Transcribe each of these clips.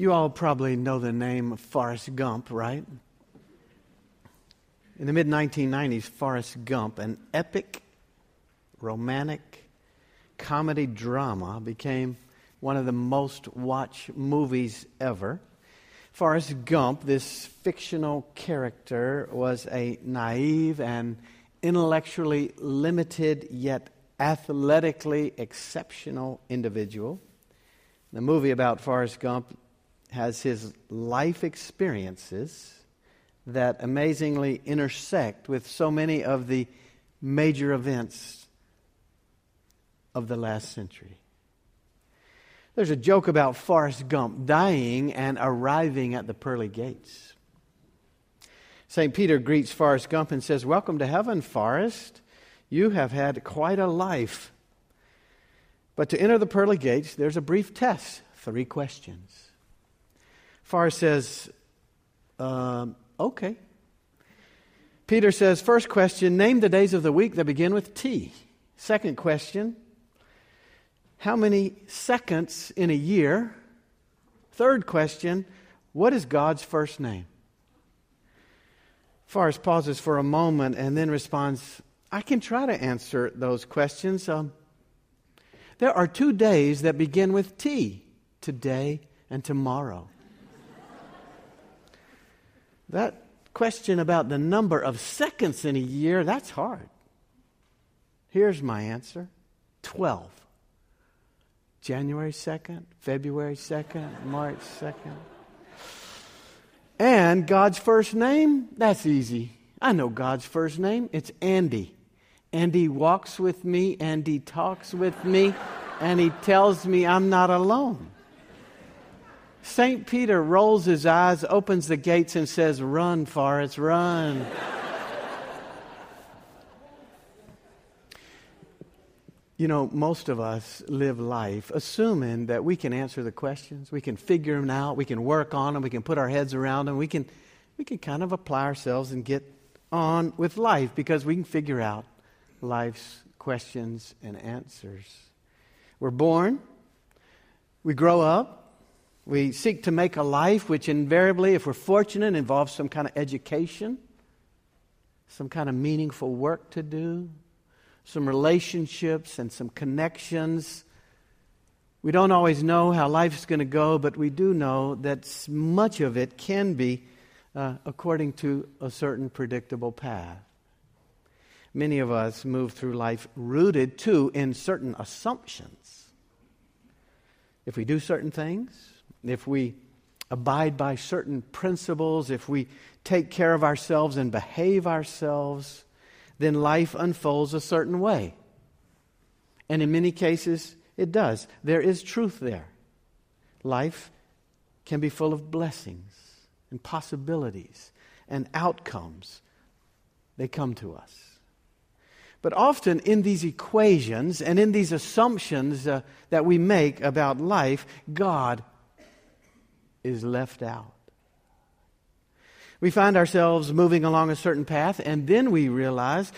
You all probably know the name of Forrest Gump, right? In the mid 1990s, Forrest Gump, an epic, romantic comedy drama, became one of the most watched movies ever. Forrest Gump, this fictional character, was a naive and intellectually limited yet athletically exceptional individual. The movie about Forrest Gump has his life experiences that amazingly intersect with so many of the major events of the last century. There's a joke about Forrest Gump dying and arriving at the pearly gates. St. Peter greets Forrest Gump and says, Welcome to heaven, Forrest. You have had quite a life. But to enter the pearly gates, there's a brief test three questions. Forrest says, um, okay. Peter says, first question, name the days of the week that begin with T. Second question, how many seconds in a year? Third question, what is God's first name? Forrest pauses for a moment and then responds, I can try to answer those questions. Um, there are two days that begin with T today and tomorrow. That question about the number of seconds in a year, that's hard. Here's my answer 12. January 2nd, February 2nd, March 2nd. And God's first name, that's easy. I know God's first name. It's Andy. Andy walks with me, and Andy talks with me, and he tells me I'm not alone. St. Peter rolls his eyes, opens the gates, and says, Run, Forrest, run. you know, most of us live life assuming that we can answer the questions, we can figure them out, we can work on them, we can put our heads around them, we can, we can kind of apply ourselves and get on with life because we can figure out life's questions and answers. We're born, we grow up, we seek to make a life which invariably, if we're fortunate, involves some kind of education, some kind of meaningful work to do, some relationships and some connections. We don't always know how life's going to go, but we do know that much of it can be uh, according to a certain predictable path. Many of us move through life rooted too in certain assumptions. If we do certain things, if we abide by certain principles, if we take care of ourselves and behave ourselves, then life unfolds a certain way. And in many cases, it does. There is truth there. Life can be full of blessings and possibilities and outcomes. They come to us. But often in these equations and in these assumptions uh, that we make about life, God is left out. We find ourselves moving along a certain path, and then we realize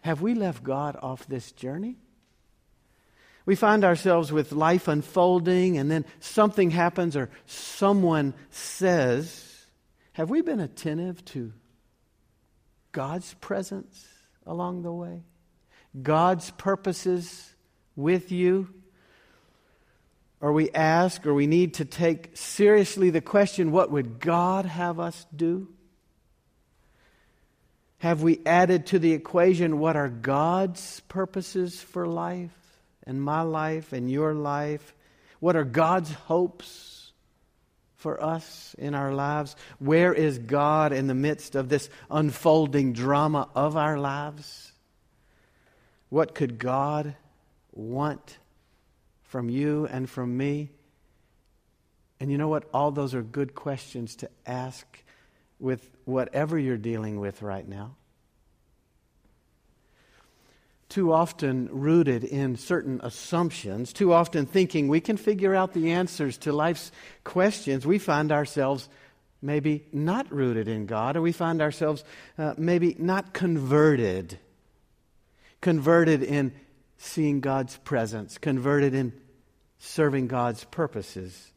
have we left God off this journey? We find ourselves with life unfolding, and then something happens, or someone says, Have we been attentive to God's presence along the way? God's purposes with you? Or we ask or we need to take seriously the question what would God have us do? Have we added to the equation what are God's purposes for life and my life and your life? What are God's hopes for us in our lives? Where is God in the midst of this unfolding drama of our lives? What could God want from you and from me. And you know what? All those are good questions to ask with whatever you're dealing with right now. Too often rooted in certain assumptions, too often thinking we can figure out the answers to life's questions, we find ourselves maybe not rooted in God, or we find ourselves uh, maybe not converted. Converted in seeing God's presence, converted in serving God's purposes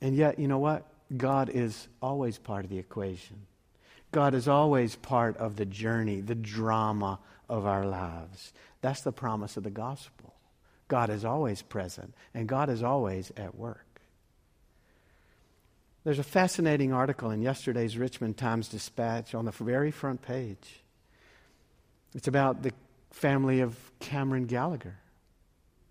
And yet, you know what? God is always part of the equation. God is always part of the journey, the drama of our lives. That's the promise of the gospel. God is always present, and God is always at work. There's a fascinating article in yesterday's Richmond Times Dispatch on the very front page. It's about the family of Cameron Gallagher.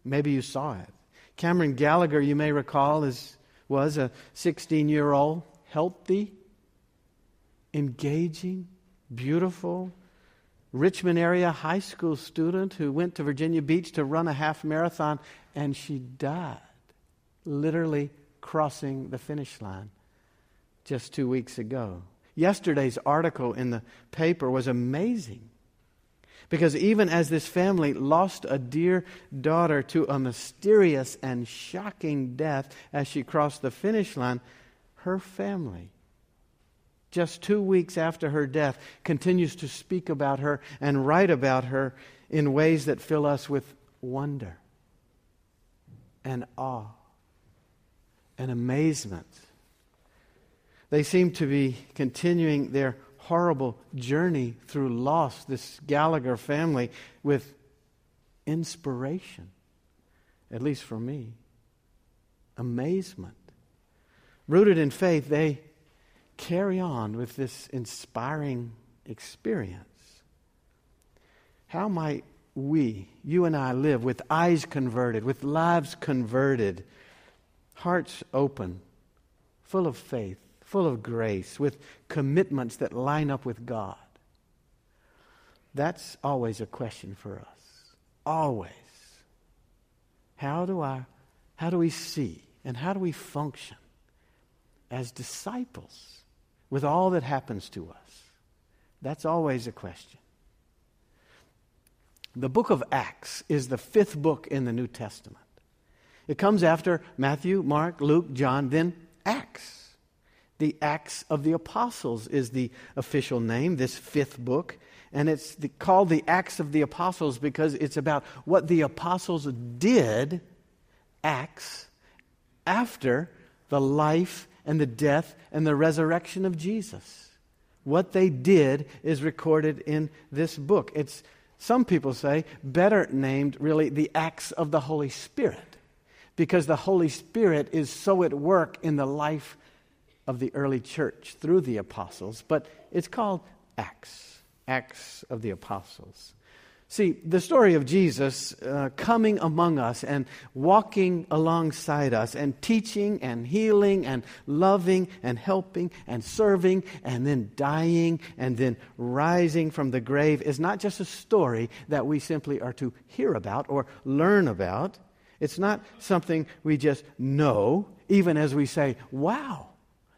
Maybe you saw it. Cameron Gallagher, you may recall, is, was a 16 year old, healthy, engaging, beautiful, Richmond area high school student who went to Virginia Beach to run a half marathon, and she died, literally crossing the finish line just two weeks ago. Yesterday's article in the paper was amazing. Because even as this family lost a dear daughter to a mysterious and shocking death as she crossed the finish line, her family, just two weeks after her death, continues to speak about her and write about her in ways that fill us with wonder and awe and amazement. They seem to be continuing their horrible journey through loss, this Gallagher family, with inspiration, at least for me, amazement. Rooted in faith, they carry on with this inspiring experience. How might we, you and I, live with eyes converted, with lives converted, hearts open, full of faith, full of grace, with commitments that line up with God? That's always a question for us. Always. How do I how do we see and how do we function as disciples with all that happens to us? That's always a question. The book of Acts is the fifth book in the New Testament. It comes after Matthew, Mark, Luke, John, then Acts. The Acts of the Apostles is the official name, this fifth book. And it's the, called the Acts of the Apostles because it's about what the apostles did, Acts, after the life and the death and the resurrection of Jesus. What they did is recorded in this book. It's, some people say, better named really the Acts of the Holy Spirit because the Holy Spirit is so at work in the life of the early church through the apostles, but it's called Acts, Acts of the Apostles. See, the story of Jesus uh, coming among us and walking alongside us and teaching and healing and loving and helping and serving and then dying and then rising from the grave is not just a story that we simply are to hear about or learn about. It's not something we just know, even as we say, wow,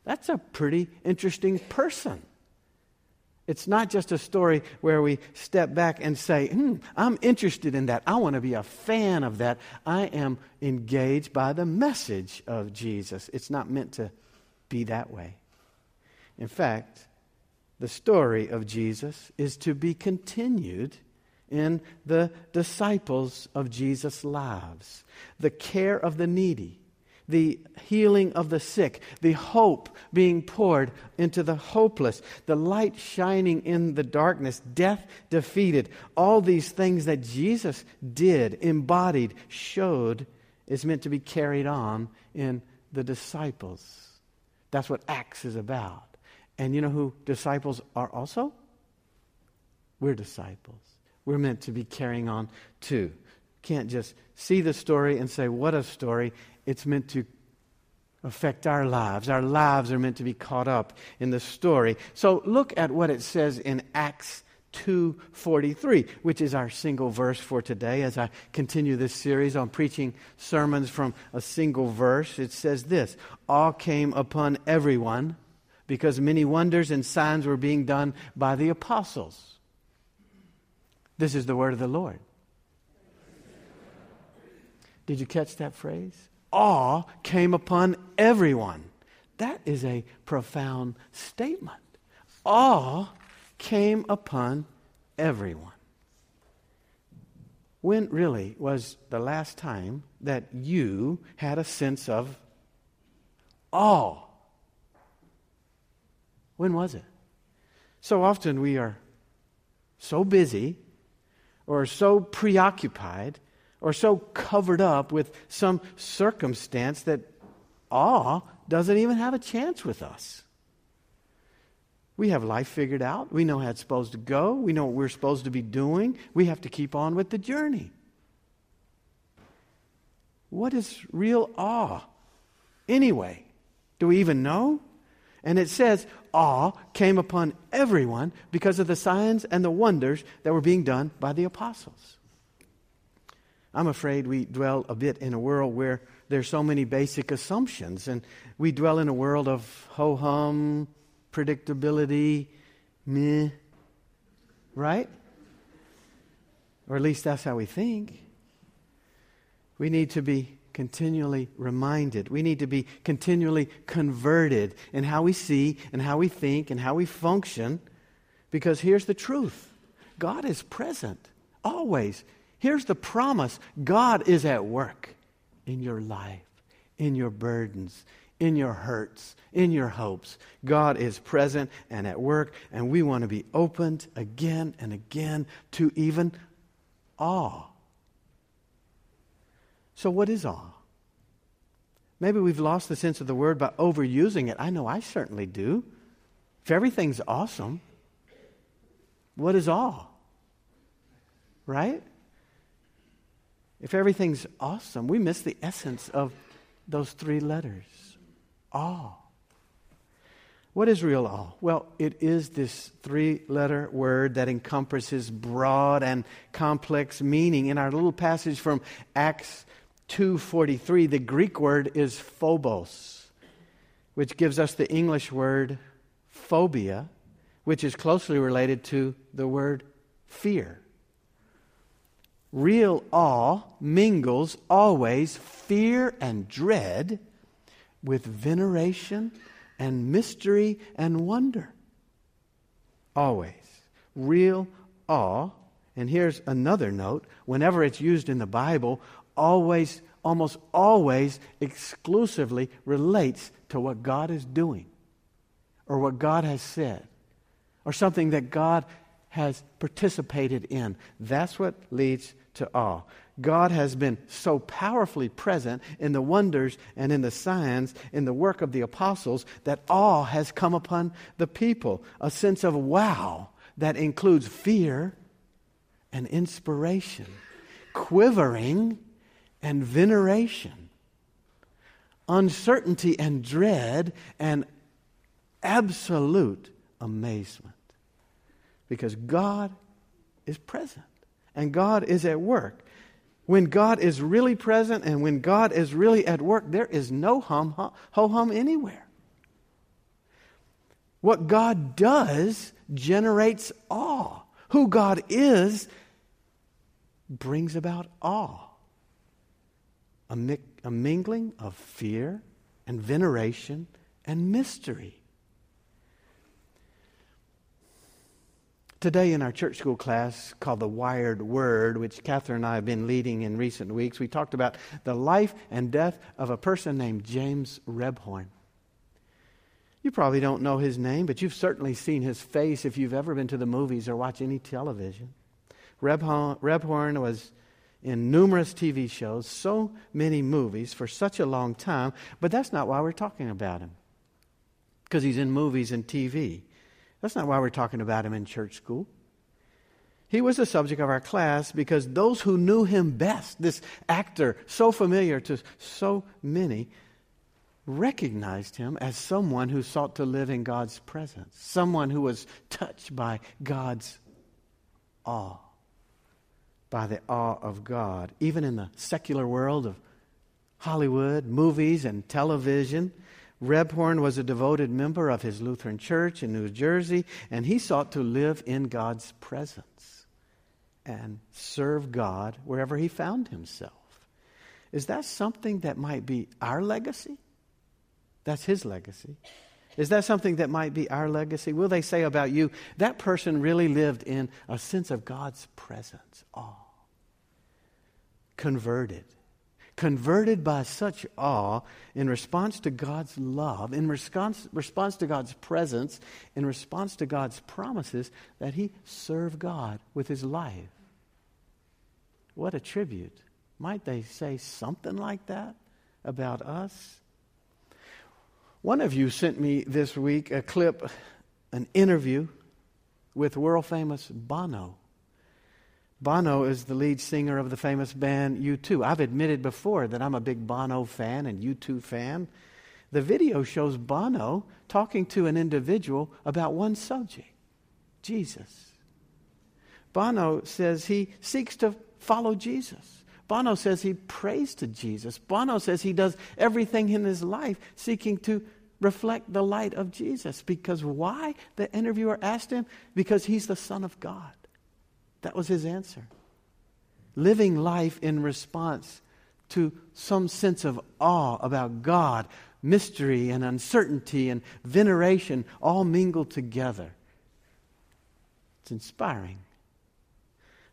that's a pretty interesting person. It's not just a story where we step back and say, hmm, I'm interested in that. I want to be a fan of that. I am engaged by the message of Jesus. It's not meant to be that way. In fact, the story of Jesus is to be continued in the disciples of Jesus' lives. The care of the needy, the healing of the sick, the hope being poured into the hopeless, the light shining in the darkness, death defeated. All these things that Jesus did, embodied, showed, is meant to be carried on in the disciples. That's what Acts is about. And you know who disciples are also? We're disciples. We're meant to be carrying on too. Can't just see the story and say, What a story, it's meant to affect our lives. Our lives are meant to be caught up in the story. So look at what it says in Acts 2:43, which is our single verse for today as I continue this series on preaching sermons from a single verse. It says this, all came upon everyone because many wonders and signs were being done by the apostles. This is the word of the Lord. Did you catch that phrase? Awe came upon everyone. That is a profound statement. Awe came upon everyone. When really was the last time that you had a sense of awe. When was it? So often we are so busy or so preoccupied or so covered up with some circumstance that awe doesn't even have a chance with us. We have life figured out. We know how it's supposed to go. We know what we're supposed to be doing. We have to keep on with the journey. What is real awe? Anyway, do we even know? And it says, awe came upon everyone because of the signs and the wonders that were being done by the apostles. I'm afraid we dwell a bit in a world where there's so many basic assumptions, and we dwell in a world of ho hum, predictability, meh, right? Or at least that's how we think. We need to be continually reminded. We need to be continually converted in how we see and how we think and how we function. Because here's the truth God is present, always. Here's the promise God is at work in your life, in your burdens, in your hurts, in your hopes. God is present and at work, and we want to be opened again and again to even awe. So, what is awe? Maybe we've lost the sense of the word by overusing it. I know I certainly do. If everything's awesome, what is awe? Right? If everything's awesome, we miss the essence of those three letters awe. What is real awe? Well, it is this three letter word that encompasses broad and complex meaning. In our little passage from Acts 2:43, the Greek word is phobos, which gives us the English word phobia, which is closely related to the word fear. Real awe mingles always fear and dread with veneration and mystery and wonder. Always. Real awe. And here's another note whenever it's used in the Bible, always, almost always, exclusively relates to what God is doing or what God has said or something that God has participated in. That's what leads to awe. God has been so powerfully present in the wonders and in the signs, in the work of the apostles, that awe has come upon the people. A sense of wow that includes fear and inspiration, quivering and veneration, uncertainty and dread, and absolute amazement. Because God is present and God is at work. When God is really present and when God is really at work, there is no hum, ho hum anywhere. What God does generates awe. Who God is brings about awe. A, mi- a mingling of fear and veneration and mystery. Today, in our church school class called the Wired Word, which Catherine and I have been leading in recent weeks, we talked about the life and death of a person named James Rebhorn. You probably don't know his name, but you've certainly seen his face if you've ever been to the movies or watched any television. Rebhorn, Rebhorn was in numerous TV shows, so many movies for such a long time, but that's not why we're talking about him. Because he's in movies and TV. That's not why we're talking about him in church school. He was the subject of our class because those who knew him best, this actor so familiar to so many, recognized him as someone who sought to live in God's presence, someone who was touched by God's awe, by the awe of God. Even in the secular world of Hollywood, movies, and television, Rebhorn was a devoted member of his Lutheran church in New Jersey, and he sought to live in God's presence and serve God wherever he found himself. Is that something that might be our legacy? That's his legacy. Is that something that might be our legacy? Will they say about you, that person really lived in a sense of God's presence, awe, converted, converted by such awe in response to God's love, in response, response to God's presence, in response to God's promises, that he served God with his life. What a tribute. Might they say something like that about us? One of you sent me this week a clip, an interview with world famous Bono. Bono is the lead singer of the famous band U2. I've admitted before that I'm a big Bono fan and U2 fan. The video shows Bono talking to an individual about one subject Jesus. Bono says he seeks to follow Jesus. Bono says he prays to Jesus. Bono says he does everything in his life seeking to reflect the light of Jesus. Because why? The interviewer asked him, because he's the Son of God. That was his answer. Living life in response to some sense of awe about God, mystery and uncertainty and veneration all mingled together. It's inspiring.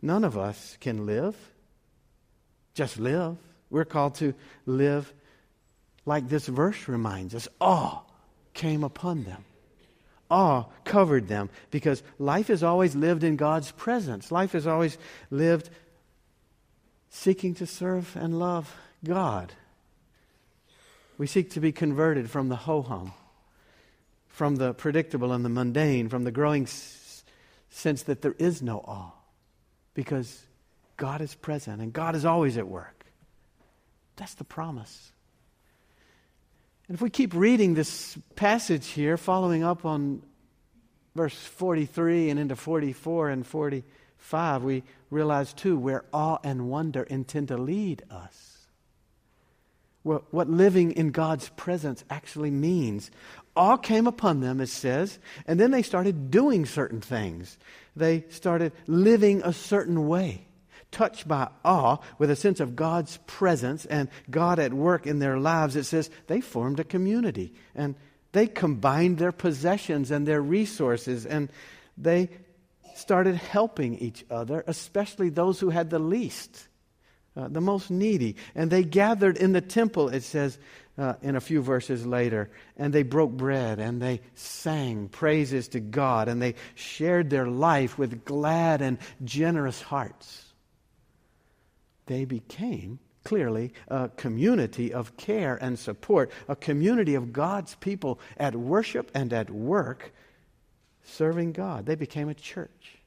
None of us can live, just live. We're called to live like this verse reminds us awe came upon them awe covered them because life is always lived in God's presence. Life is always lived seeking to serve and love God. We seek to be converted from the ho hum, from the predictable and the mundane, from the growing s- sense that there is no awe because God is present and God is always at work. That's the promise. And if we keep reading this passage here, following up on verse 43 and into 44 and 45, we realize too where awe and wonder intend to lead us. What, living in God's presence actually means. Awe came upon them, it says, and then they started doing certain things. They started living a certain way touched by awe with a sense of God's presence and God at work in their lives, it says they formed a community and they combined their possessions and their resources and they started helping each other, especially those who had the least, uh, the most needy. And they gathered in the temple, it says uh, in a few verses later, and they broke bread and they sang praises to God and they shared their life with glad and generous hearts they became clearly a community of care and support, a community of God's people at worship and at work serving God. They became a church,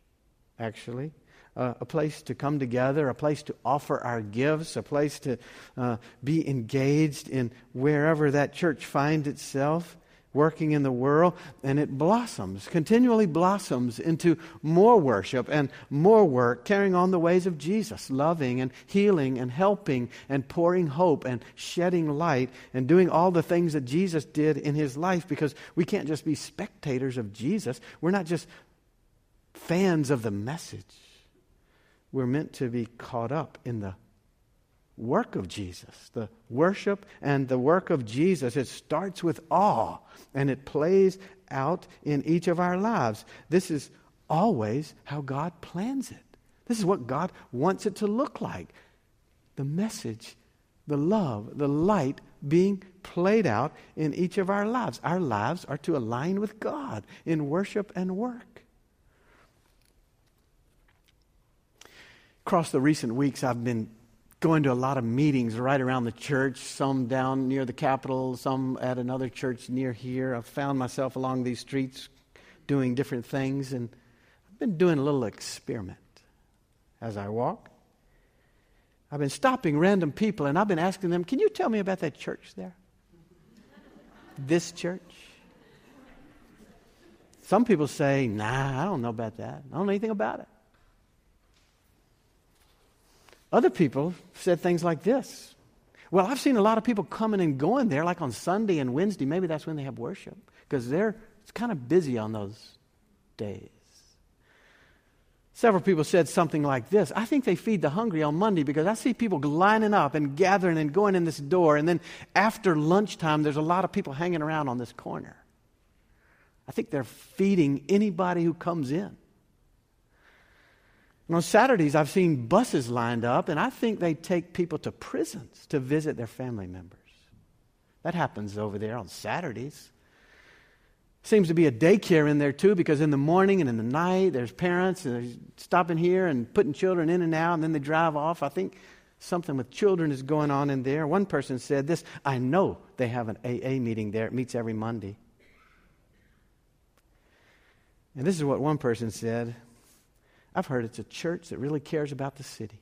actually. Uh, a place to come together, a place to offer our gifts, a place to uh, be engaged in wherever that church finds itself working in the world, and it blossoms, continually blossoms into more worship and more work, carrying on the ways of Jesus, loving and healing and helping and pouring hope and shedding light and doing all the things that Jesus did in his life because we can't just be spectators of Jesus. We're not just fans of the message. We're meant to be caught up in the work of Jesus, the worship and the work of Jesus. It starts with awe and it plays out in each of our lives. This is always how God plans it. This is what God wants it to look like. The message, the love, the light being played out in each of our lives. Our lives are to align with God in worship and work. Across the recent weeks, I've been going to a lot of meetings right around the church, some down near the Capitol, some at another church near here. I've found myself along these streets doing different things, and I've been doing a little experiment as I walk. I've been stopping random people and I've been asking them, Can you tell me about that church there? this church? Some people say, Nah, I don't know about that. I don't know anything about it. Other people said things like this Well, I've seen a lot of people coming and going there, like on Sunday and Wednesday. Maybe that's when they have worship, because they're it's kind of busy on those days. Several people said something like this I think they feed the hungry on Monday because I see people lining up and gathering and going in this door, and then after lunchtime, there's a lot of people hanging around on this corner. I think they're feeding anybody who comes in. And on Saturdays, I've seen buses lined up, and I think they take people to prisons to visit their family members. That happens over there on Saturdays. Seems to be a daycare in there too, because in the morning and in the night, there's parents and they're stopping here and putting children in and out, and then they drive off. I think something with children is going on in there. One person said this I know they have an AA meeting there, it meets every Monday. And this is what one person said I've heard it's a church that really cares about the city.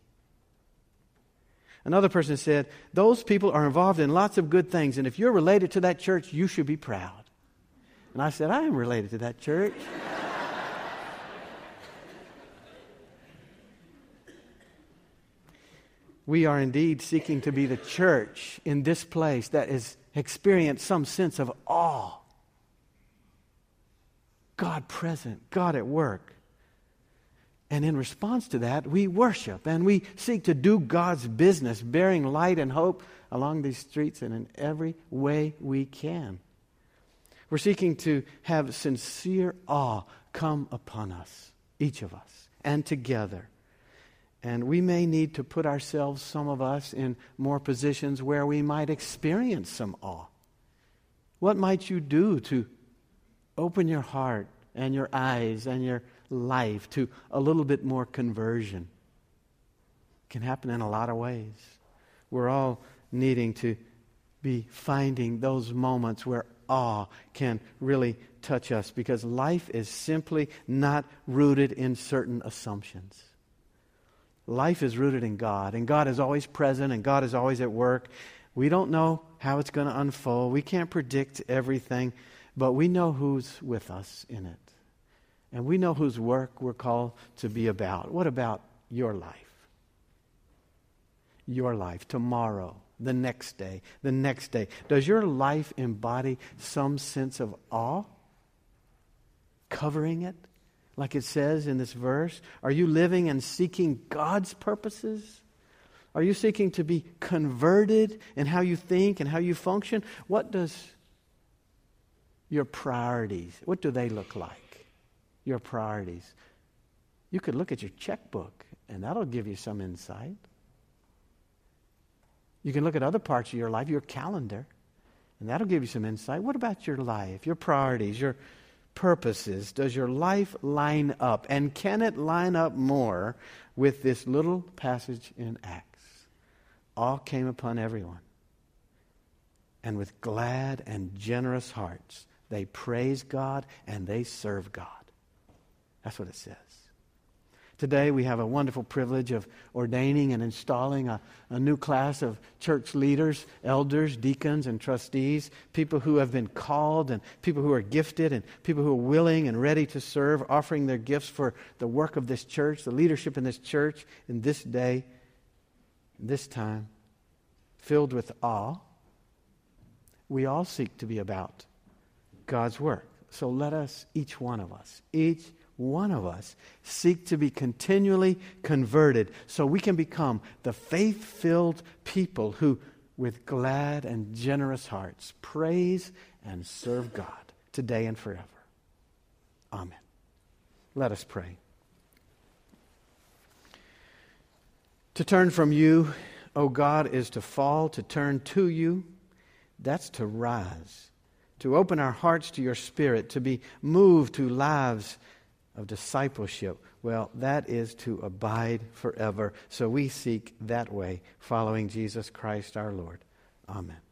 Another person said, Those people are involved in lots of good things, and if you're related to that church, you should be proud. And I said, I am related to that church. we are indeed seeking to be the church in this place that has experienced some sense of awe. God present, God at work. And in response to that, we worship and we seek to do God's business, bearing light and hope along these streets and in every way we can. We're seeking to have sincere awe come upon us, each of us, and together. And we may need to put ourselves, some of us, in more positions where we might experience some awe. What might you do to open your heart and your eyes and your life to a little bit more conversion? It can happen in a lot of ways. We're all needing to be finding those moments where awe can really touch us because life is simply not rooted in certain assumptions. Life is rooted in God, and God is always present, and God is always at work. We don't know how it's going to unfold. We can't predict everything, but we know who's with us in it. And we know whose work we're called to be about. What about your life? Your life, tomorrow, the next day, the next day. Does your life embody some sense of awe? Covering it, like it says in this verse? Are you living and seeking God's purposes? Are you seeking to be converted in how you think and how you function? What does your priorities, what do they look like? Your priorities. You could look at your checkbook and that'll give you some insight. You can look at other parts of your life, your calendar, and that'll give you some insight. What about your life, your priorities, your purposes? Does your life line up? And can it line up more with this little passage in Acts? All came upon everyone. And with glad and generous hearts, they praise God and they serve God. That's what it says. Today, we have a wonderful privilege of ordaining and installing a, a, new class of church leaders, elders, deacons, and trustees, people who have been called, and people who are gifted, and people who are willing and ready to serve, offering their gifts for the work of this church, the leadership in this church in this day, this time, filled with awe. We all seek to be about God's work. So let us, each one of us, each one of us seek to be continually converted so we can become the faith filled people who, with glad and generous hearts, praise and serve God today and forever. Amen. Let us pray. To turn from you, O oh God, is to fall. To turn to you, that's to rise. To open our hearts to your spirit, to be moved to lives of discipleship, well, that is to abide forever. So we seek that way, following Jesus Christ our Lord. Amen.